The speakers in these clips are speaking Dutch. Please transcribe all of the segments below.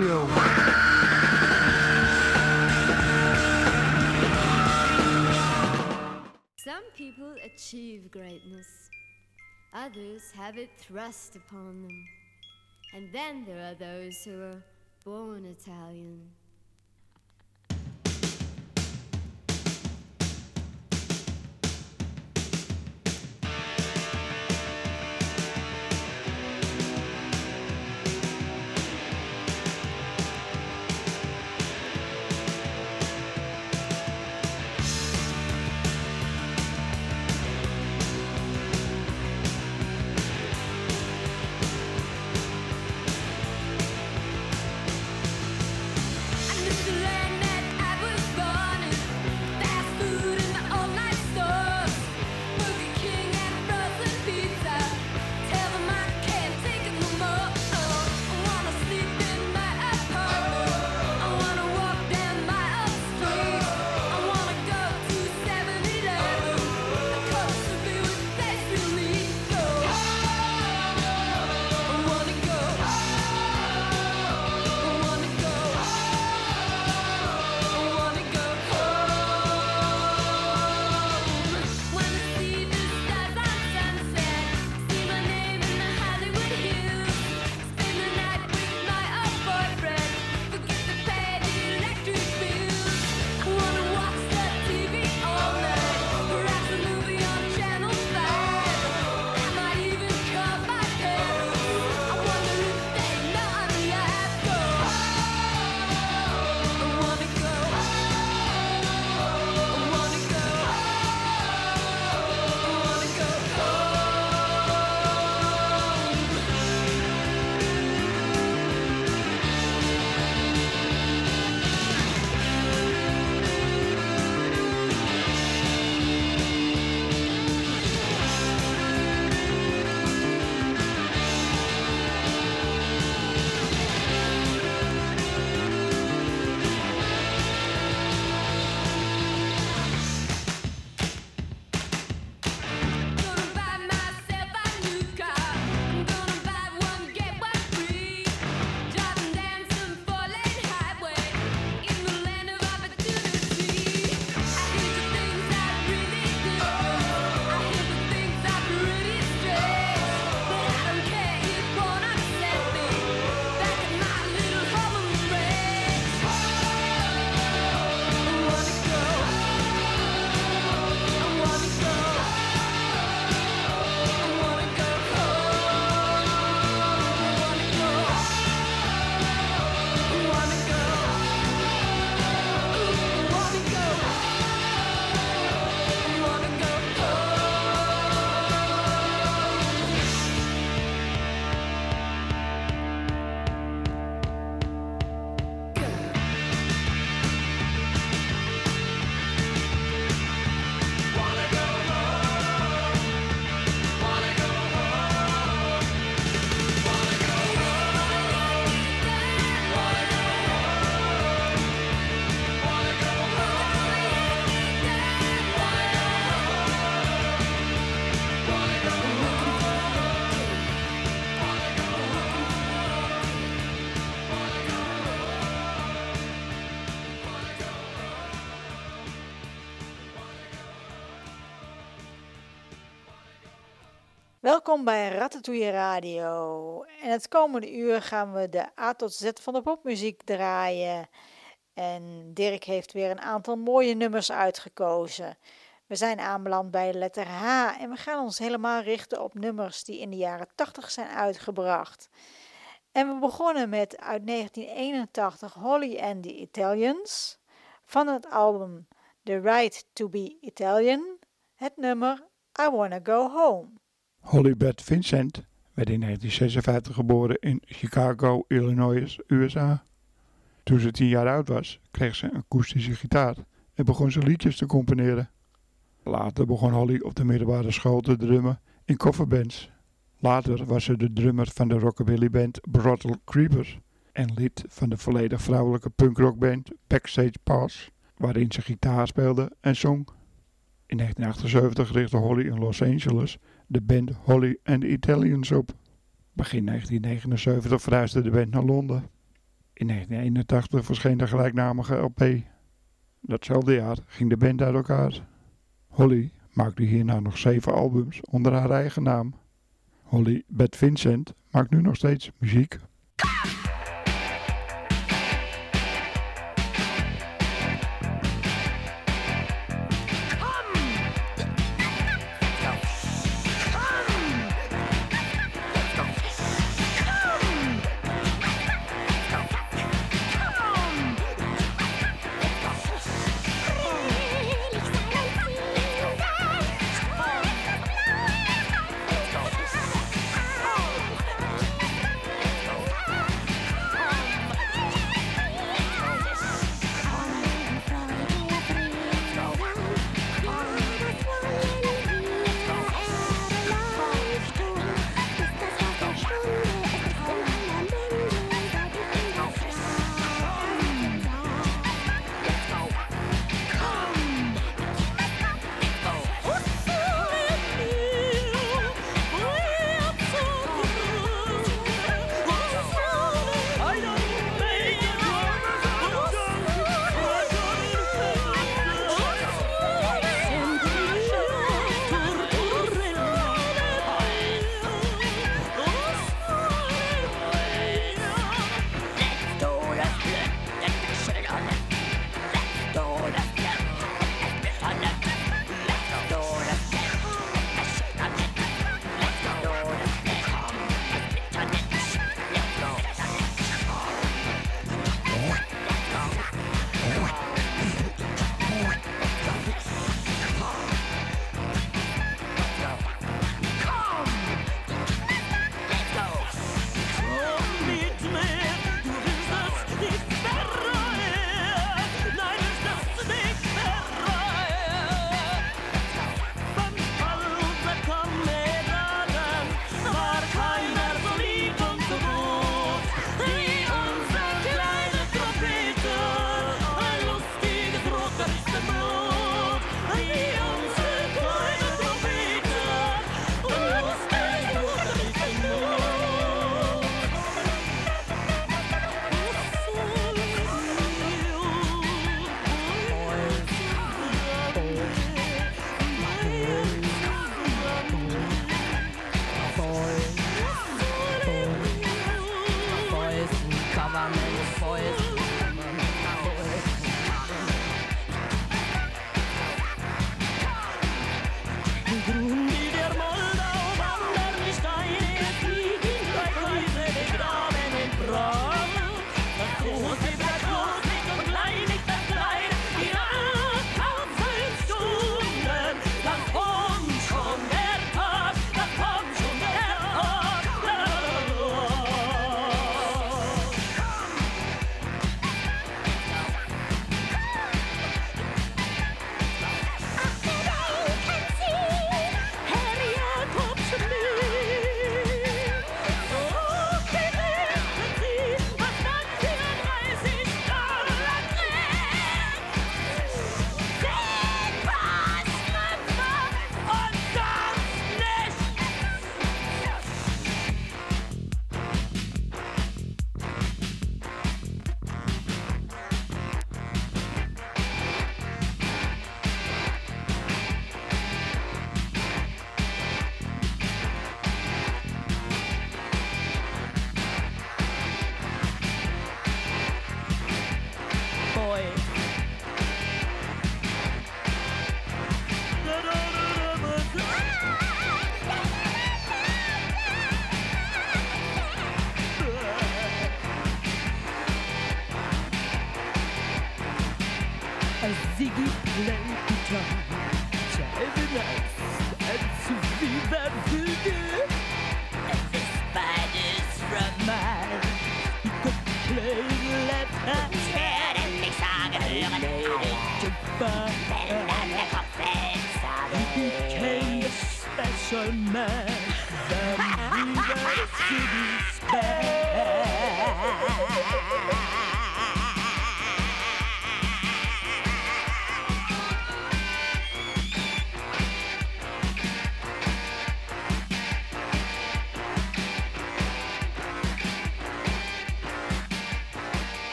Some people achieve greatness, others have it thrust upon them. And then there are those who are born Italian. Welkom bij Ratatouille Radio. En het komende uur gaan we de A tot Z van de popmuziek draaien. En Dirk heeft weer een aantal mooie nummers uitgekozen. We zijn aanbeland bij de letter H en we gaan ons helemaal richten op nummers die in de jaren 80 zijn uitgebracht. En we begonnen met uit 1981 Holly and the Italians van het album The Right to Be Italian, het nummer I Wanna Go Home. Holly Beth Vincent werd in 1956 geboren in Chicago, Illinois, USA. Toen ze tien jaar oud was, kreeg ze een akoestische gitaar en begon ze liedjes te componeren. Later begon Holly op de middelbare school te drummen in coverbands. Later was ze de drummer van de rockabilly band Bottle Creepers en lid van de volledig vrouwelijke punkrockband Backstage Pass, waarin ze gitaar speelde en zong. In 1978 richtte Holly in Los Angeles de band Holly and the Italians op. Begin 1979 verhuisde de band naar Londen. In 1981 verscheen de gelijknamige LP. Datzelfde jaar ging de band uit elkaar. Holly maakte hierna nog zeven albums onder haar eigen naam. Holly Beth Vincent maakt nu nog steeds muziek.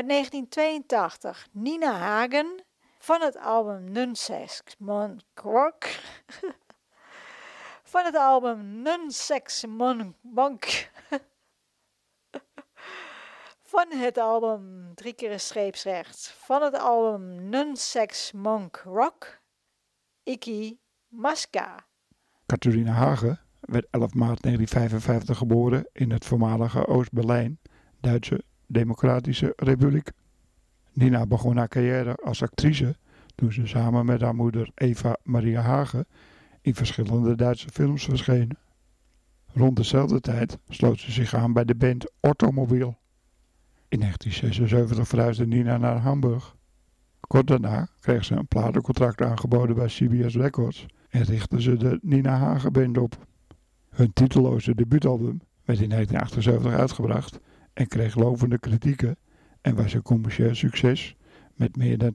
Uit 1982, Nina Hagen, van het album Nunsex Monk Rock. van het album Nunsex Monk. Monk. van het album, drie keer een streepsrechts, van het album Nunsex Monk Rock, Iki Maska. Catharina Hagen werd 11 maart 1955 geboren in het voormalige Oost-Berlijn, Duitse Democratische Republiek. Nina begon haar carrière als actrice toen ze samen met haar moeder Eva Maria Hagen in verschillende Duitse films verscheen. Rond dezelfde tijd sloot ze zich aan bij de band Automobiel. In 1976 verhuisde Nina naar Hamburg. Kort daarna kreeg ze een platencontract aangeboden bij CBS Records en richtte ze de Nina Hagen Band op. Hun titelloze debuutalbum werd in 1978 uitgebracht en kreeg lovende kritieken en was een commercieel succes met meer dan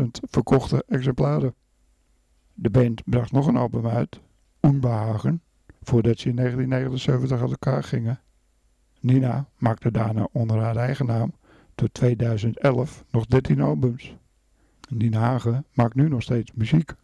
250.000 verkochte exemplaren. De band bracht nog een album uit, Unbehagen, voordat ze in 1979 uit elkaar gingen. Nina maakte daarna onder haar eigen naam tot 2011 nog 13 albums. Nina Hagen maakt nu nog steeds muziek.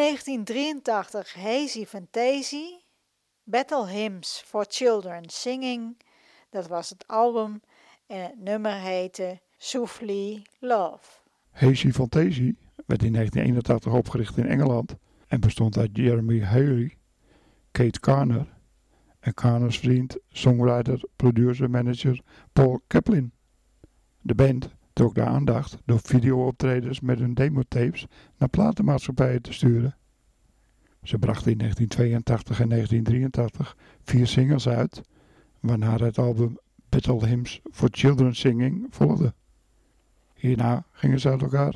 1983 Hazy Fantasy, Battle Hymns for Children Singing, dat was het album en het nummer heette Souffle Love. Hazy Fantasy werd in 1981 opgericht in Engeland en bestond uit Jeremy Haley, Kate Carner en Carners vriend, songwriter, producer, manager Paul Kaplan. De band ook de aandacht door videooptredens met hun demotapes naar platenmaatschappijen te sturen. Ze bracht in 1982 en 1983 vier singles uit, waarna het album Battle Hymns for Children Singing volgde. Hierna gingen ze uit elkaar.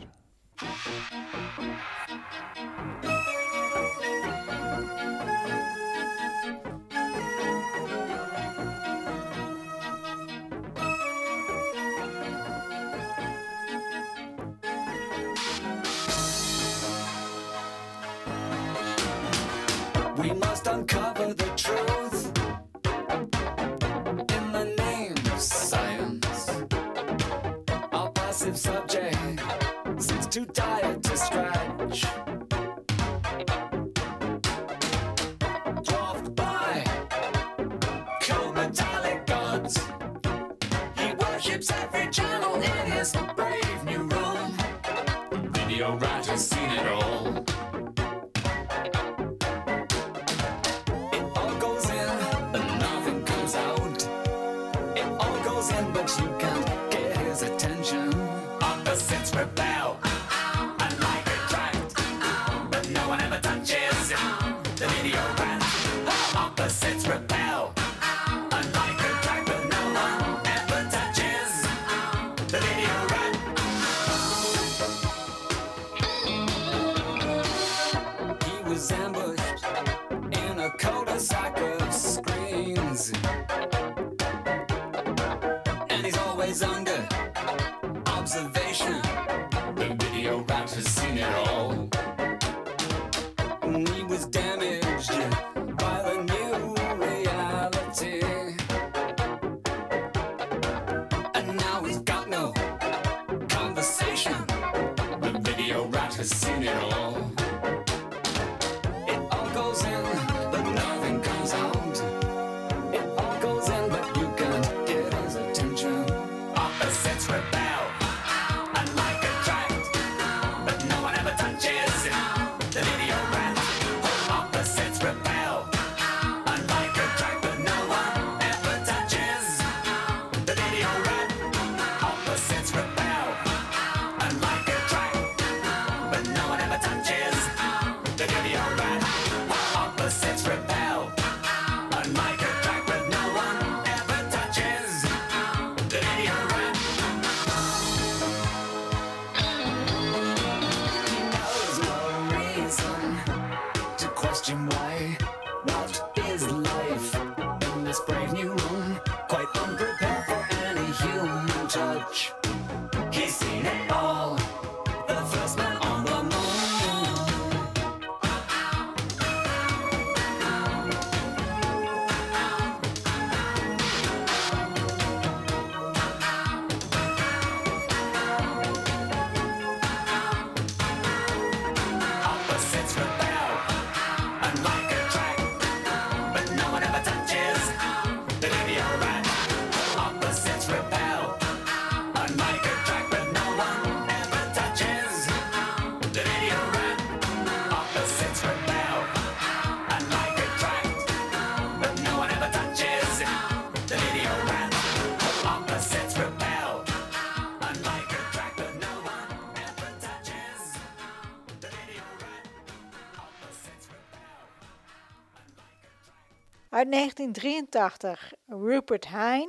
uit 1983 Rupert Hein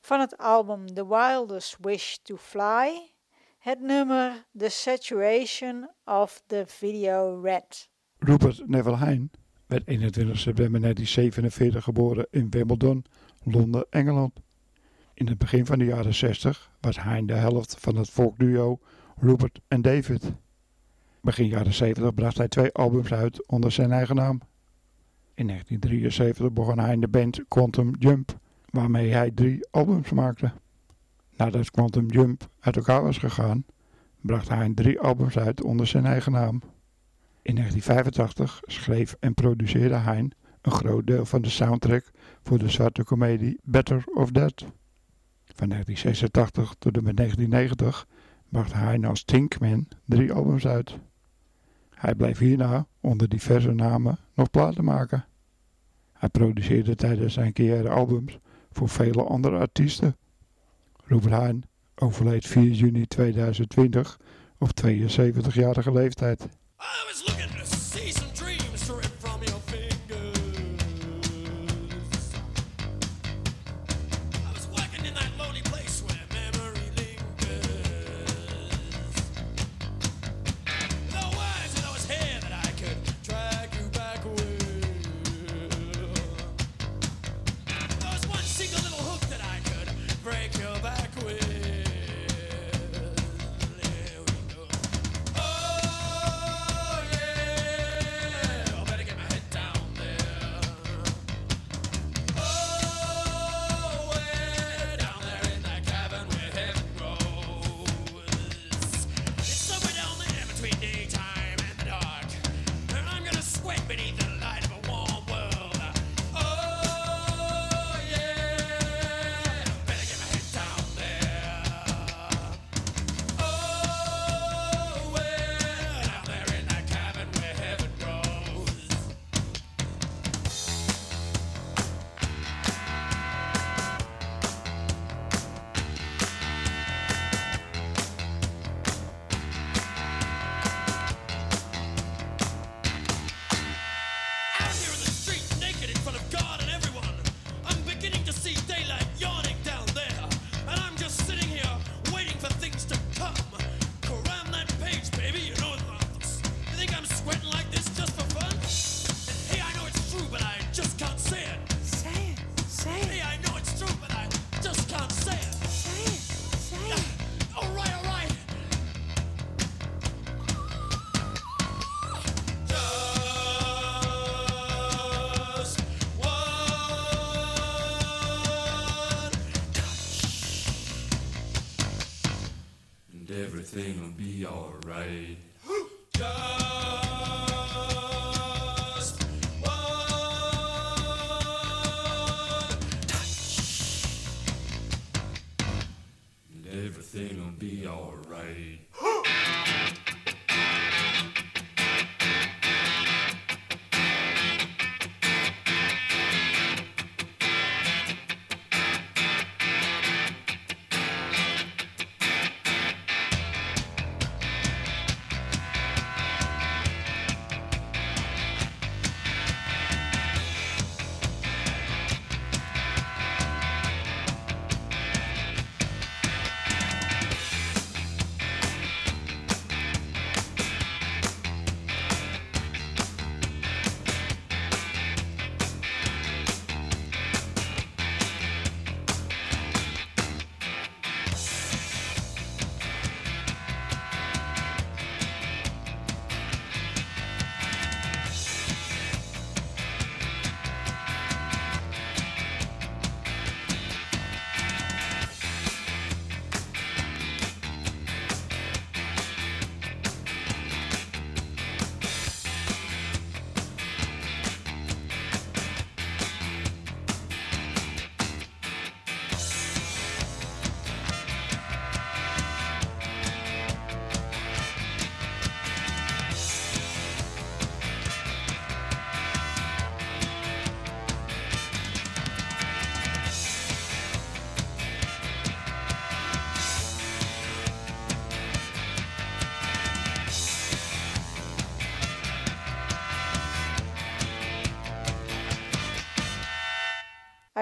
van het album The Wildest Wish to Fly het nummer The Saturation of the Video Red. Rupert Neville Hein werd 21 september 1947 geboren in Wimbledon, Londen, Engeland. In het begin van de jaren 60 was Hein de helft van het volkduo Rupert en David. Begin jaren 70 bracht hij twee albums uit onder zijn eigen naam. In 1973 begon hij in de band Quantum Jump, waarmee hij drie albums maakte. Nadat Quantum Jump uit elkaar was gegaan, bracht hij drie albums uit onder zijn eigen naam. In 1985 schreef en produceerde hij een groot deel van de soundtrack voor de zwarte komedie Better of Dead. Van 1986 tot en met 1990 bracht Hein als Tinkman drie albums uit. Hij bleef hierna onder diverse namen nog platen maken. Hij produceerde tijdens zijn carrière albums voor vele andere artiesten. Robert Hein overleed 4 juni 2020 op 72-jarige leeftijd.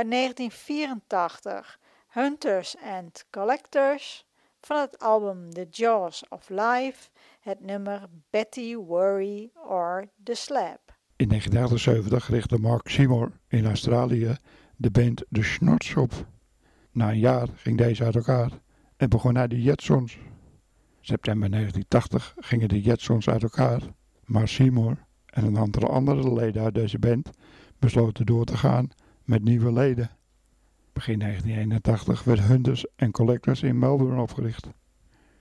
Uit 1984, Hunters and Collectors, van het album The Jaws of Life, het nummer Betty Worry or The Slap. In 1978 richtte Mark Seymour in Australië de band The Snorts op. Na een jaar ging deze uit elkaar en begon hij de Jetsons. September 1980 gingen de Jetsons uit elkaar, maar Seymour en een aantal andere leden uit deze band besloten door te gaan met nieuwe leden. Begin 1981 werd Hunters Collectors in Melbourne opgericht.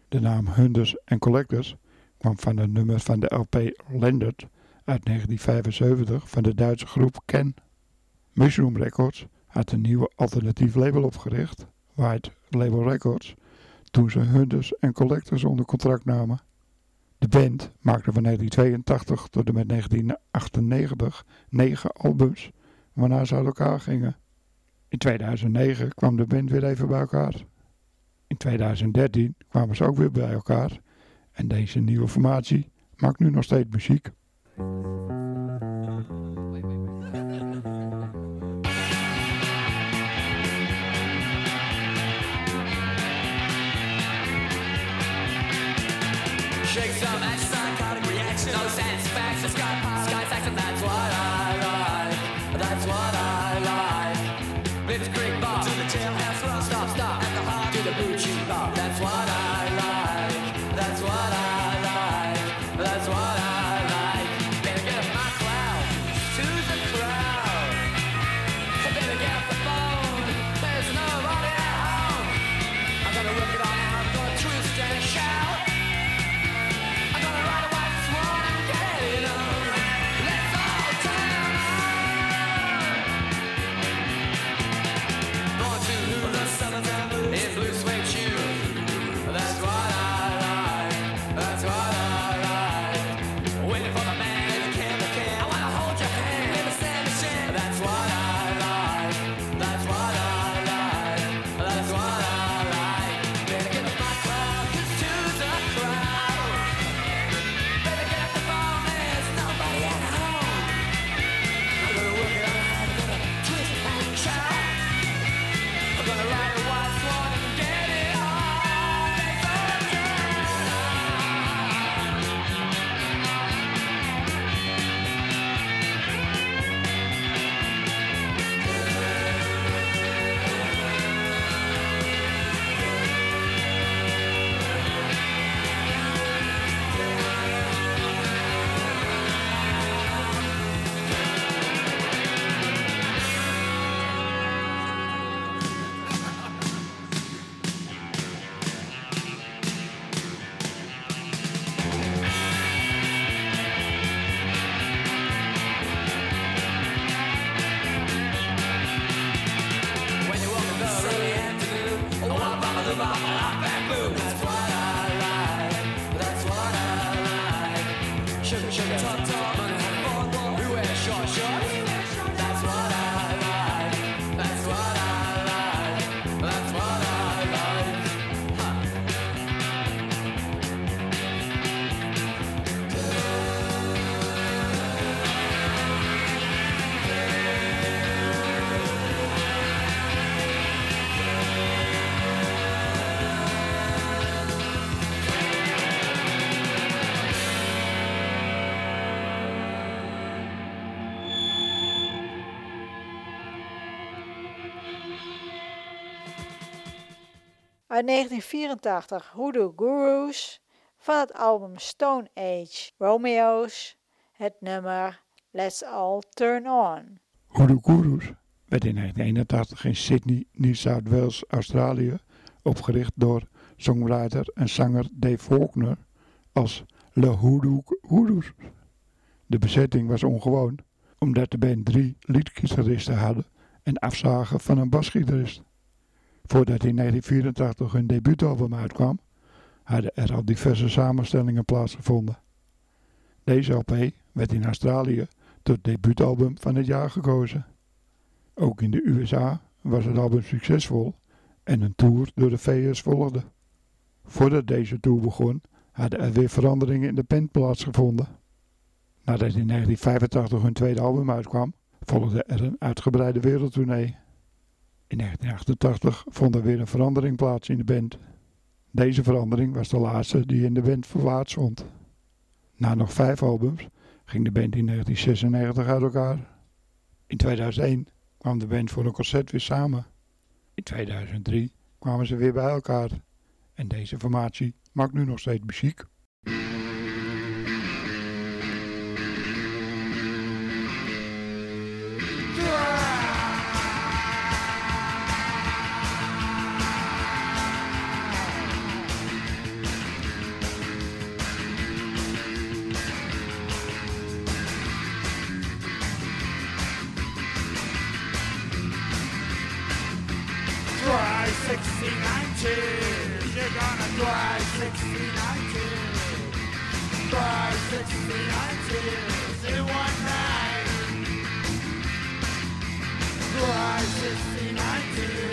De naam Hunters Collectors kwam van een nummer van de LP Lendert uit 1975 van de Duitse groep Ken. Mushroom Records had een nieuwe alternatief label opgericht, White Label Records, toen ze Hunters en Collectors onder contract namen. De band maakte van 1982 tot en met 1998 negen albums, waarna ze uit elkaar gingen. In 2009 kwam de band weer even bij elkaar. In 2013 kwamen ze ook weer bij elkaar en deze nieuwe formatie maakt nu nog steeds muziek. Shake some Uit 1984 Hoodoo Gurus van het album Stone Age Romeo's het nummer Let's All Turn On. Hoodoo Gurus werd in 1981 in Sydney, New South Wales, Australië opgericht door songwriter en zanger Dave Faulkner als Le Hoodoo Gurus. De bezetting was ongewoon, omdat de band drie liedgitaristen hadden en afzagen van een basgitarist. Voordat in 1984 hun debuutalbum uitkwam, hadden er al diverse samenstellingen plaatsgevonden. Deze LP werd in Australië tot debuutalbum van het jaar gekozen. Ook in de USA was het album succesvol en een tour door de VS volgde. Voordat deze tour begon, hadden er weer veranderingen in de band plaatsgevonden. Nadat in 1985 hun tweede album uitkwam, volgde er een uitgebreide wereldtournee. In 1988 vond er weer een verandering plaats in de band. Deze verandering was de laatste die in de band plaatsvond. Na nog vijf albums ging de band in 1996 uit elkaar. In 2001 kwam de band voor een concert weer samen. In 2003 kwamen ze weer bij elkaar. En deze formatie maakt nu nog steeds muziek. 1619. You're gonna cry 1619. Cry in one night. Cry 1619.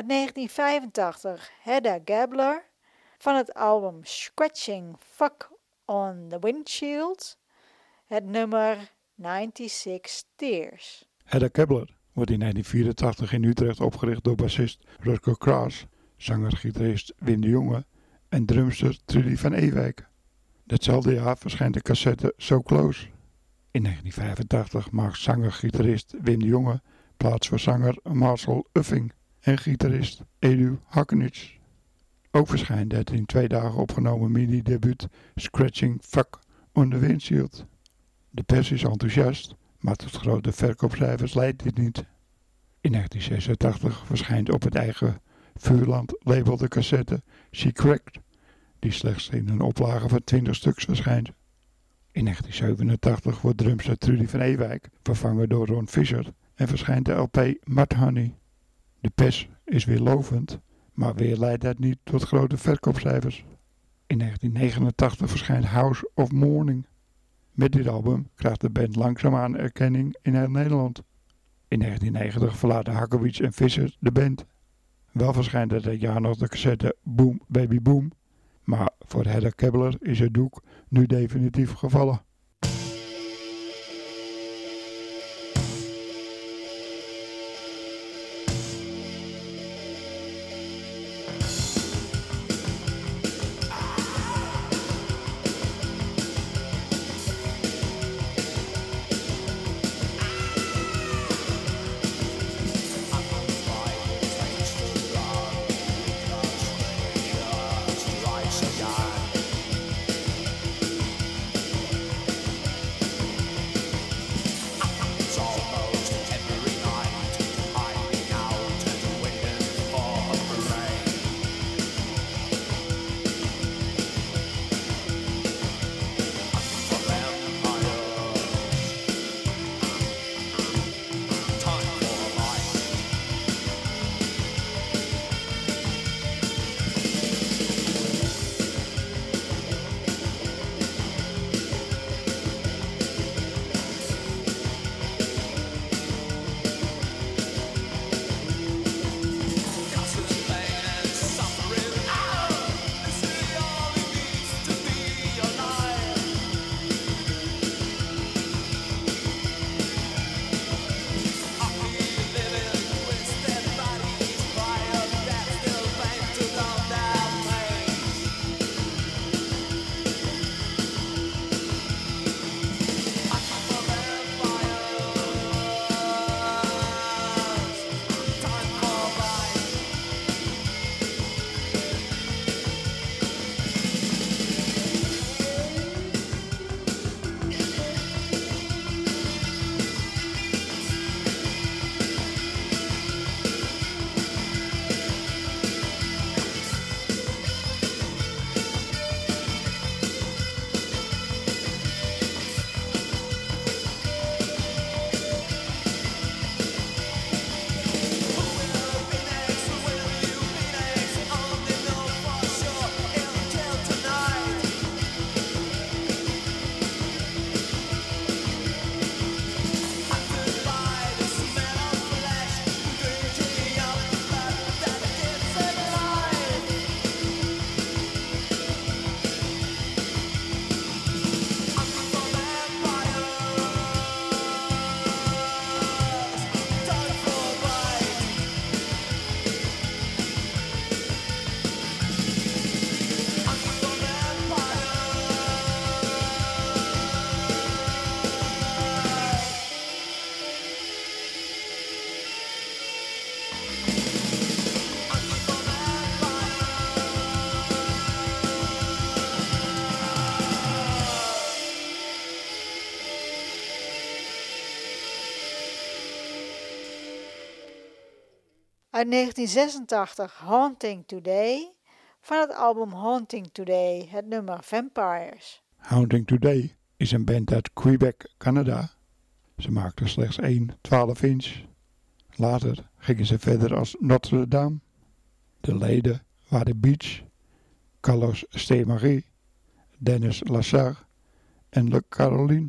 Uit 1985 Hedda Gabler van het album Scratching Fuck on the Windshield het nummer 96 Tears. Hedda Kebler wordt in 1984 in Utrecht opgericht door bassist Rutger Kraas, zanger-gitarist Wim de Jonge en drumster Trudy van Ewijk. Datzelfde jaar verschijnt de cassette So Close. In 1985 maakt zanger-gitarist Wim de Jonge plaats voor zanger Marcel Uffing en gitarist Edu Hakkenits. Ook verschijnt het in twee dagen opgenomen mini-debuut Scratching Fuck on the Windshield. De pers is enthousiast, maar tot grote verkoopcijfers leidt dit niet. In 1986 verschijnt op het eigen Vuurland label de cassette She Cracked, die slechts in een oplage van 20 stuks verschijnt. In 1987 wordt drumster Trudy van Ewijk vervangen door Ron Fischer en verschijnt de LP Mud Honey. De pers is weer lovend, maar weer leidt dat niet tot grote verkoopcijfers. In 1989 verschijnt House of Mourning. Met dit album krijgt de band langzaamaan erkenning in Nederland. In 1990 verlaten Hakkewitz en Visser de band. Wel verschijnt er dat jaar nog de cassette Boom Baby Boom, maar voor Hedda Kebler is het doek nu definitief gevallen. Uit 1986 Haunting Today van het album Haunting Today, het nummer Vampires. Haunting Today is een band uit Quebec, Canada. Ze maakten slechts één 12 inch. Later gingen ze verder als Notre Dame. De leden waren Beach, Carlos Stemarie, Dennis Lassar en Le Caroline.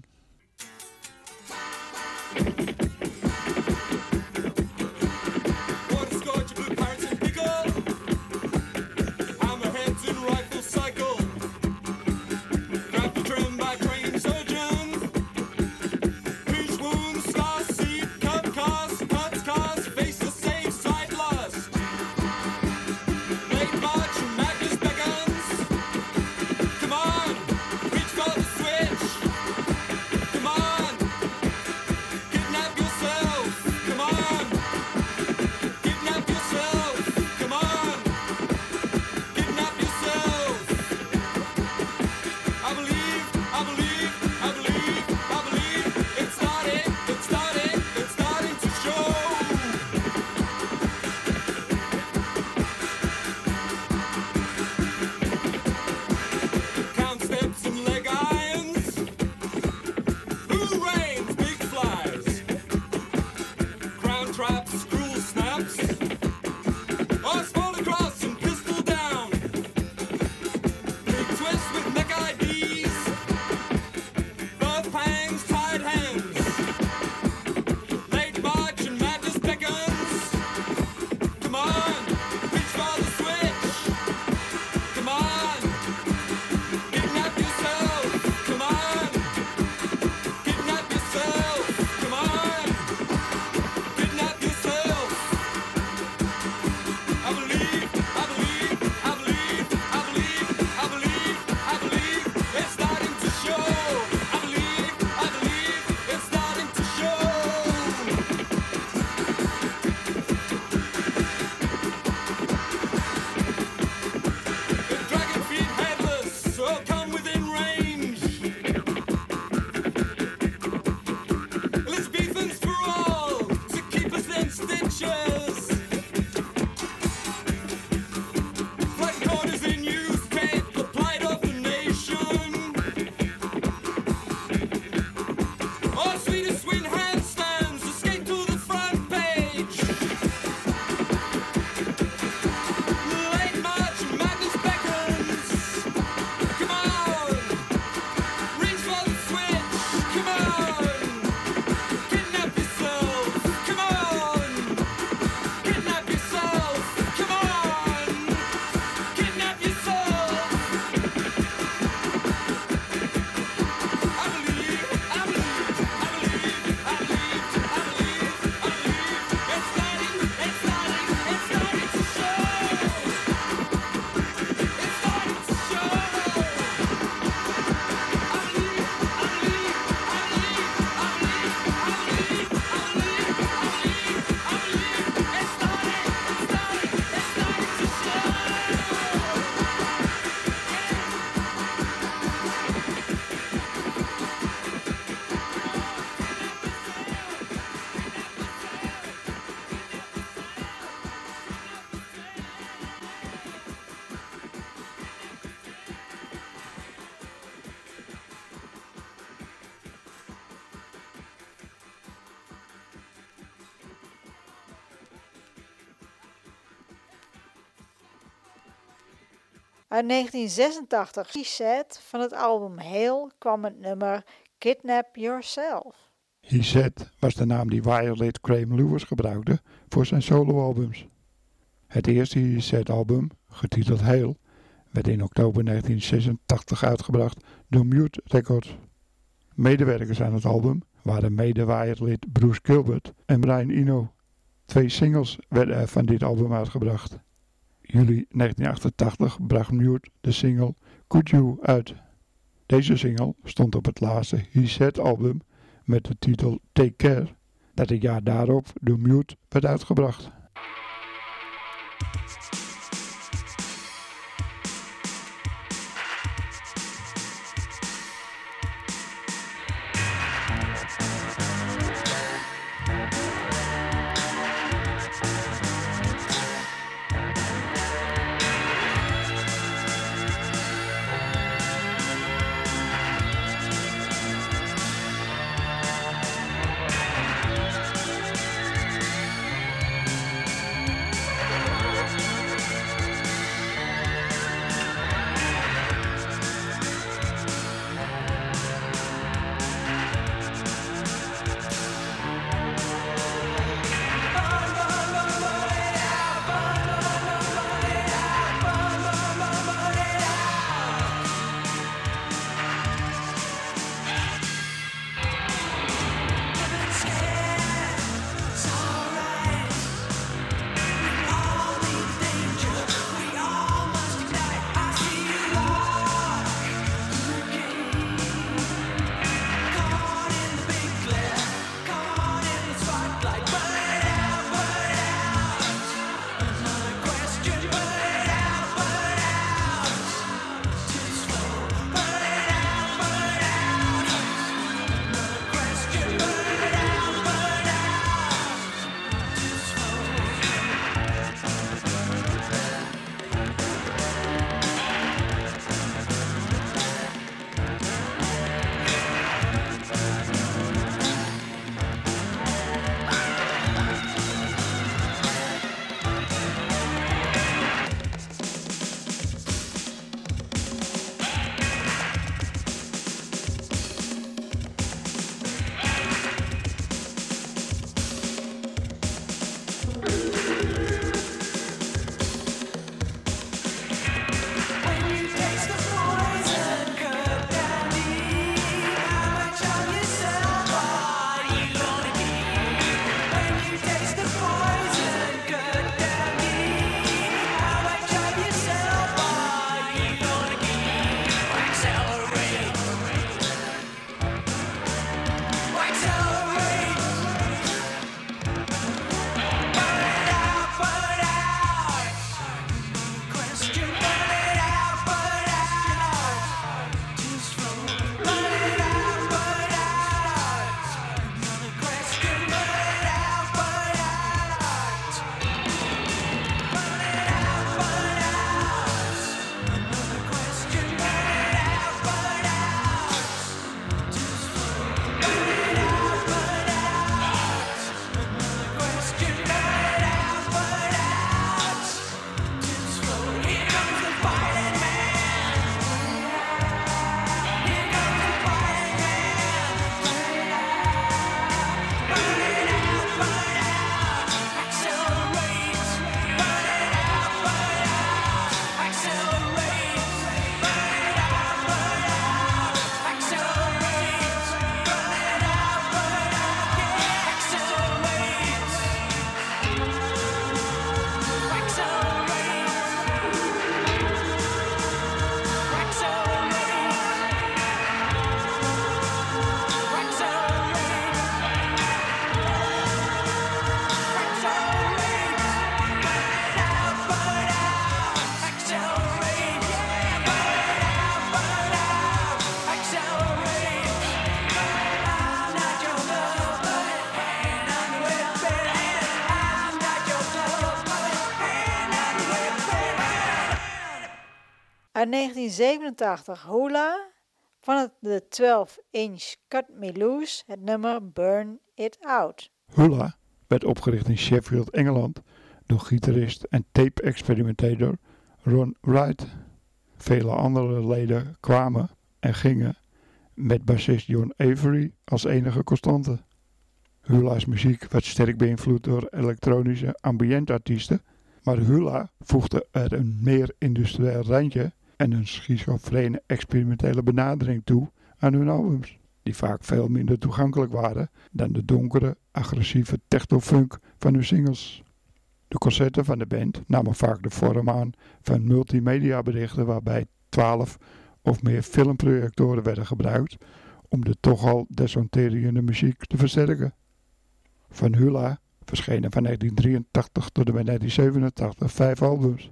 Uit 1986 set van het album Hail kwam het nummer Kidnap Yourself. He Said was de naam die Violet Graham Lewis gebruikte voor zijn soloalbums. Het eerste He Said album, getiteld Hail, werd in oktober 1986 uitgebracht door Mute Records. Medewerkers aan het album waren mede-Violet Bruce Gilbert en Brian Eno. Twee singles werden er van dit album uitgebracht. Juli 1988 bracht Mute de single Could You uit. Deze single stond op het laatste Said album met de titel Take Care, dat het jaar daarop door Mute werd uitgebracht. 1987 Hula van het de 12-inch Cut Me Loose het nummer Burn It Out. Hula werd opgericht in Sheffield, Engeland door gitarist en tape-experimentator Ron Wright. Vele andere leden kwamen en gingen met bassist John Avery als enige constante. Hula's muziek werd sterk beïnvloed door elektronische ambientartiesten, maar Hula voegde er een meer industrieel randje en een schizofrene experimentele benadering toe aan hun albums, die vaak veel minder toegankelijk waren dan de donkere, agressieve techno-funk van hun singles. De concerten van de band namen vaak de vorm aan van multimediaberichten waarbij 12 of meer filmprojectoren werden gebruikt om de toch al desonterende muziek te versterken. Van Hula verschenen van 1983 tot en met 1987 vijf albums.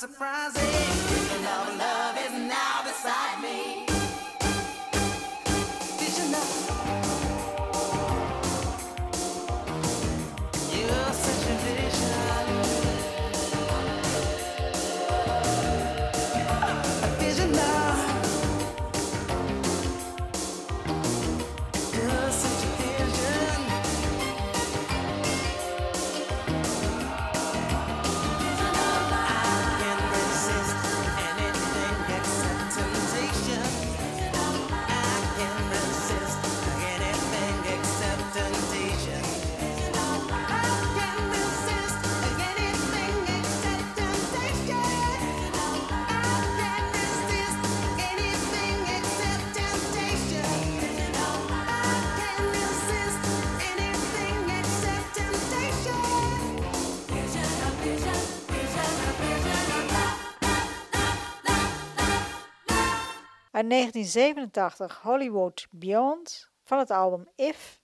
surprising. 1987 Hollywood Beyond van het album If,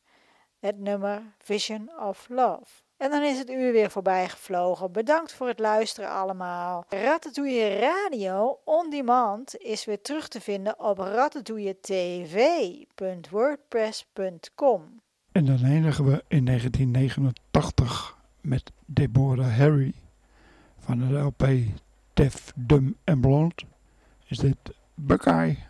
het nummer Vision of Love. En dan is het uur weer voorbij gevlogen. Bedankt voor het luisteren allemaal. Ratatouille Radio On Demand is weer terug te vinden op ratatouilletv.wordpress.com. En dan eindigen we in 1989 met Deborah Harry van de LP Def, Dum en Blond. Is dit Buckeye?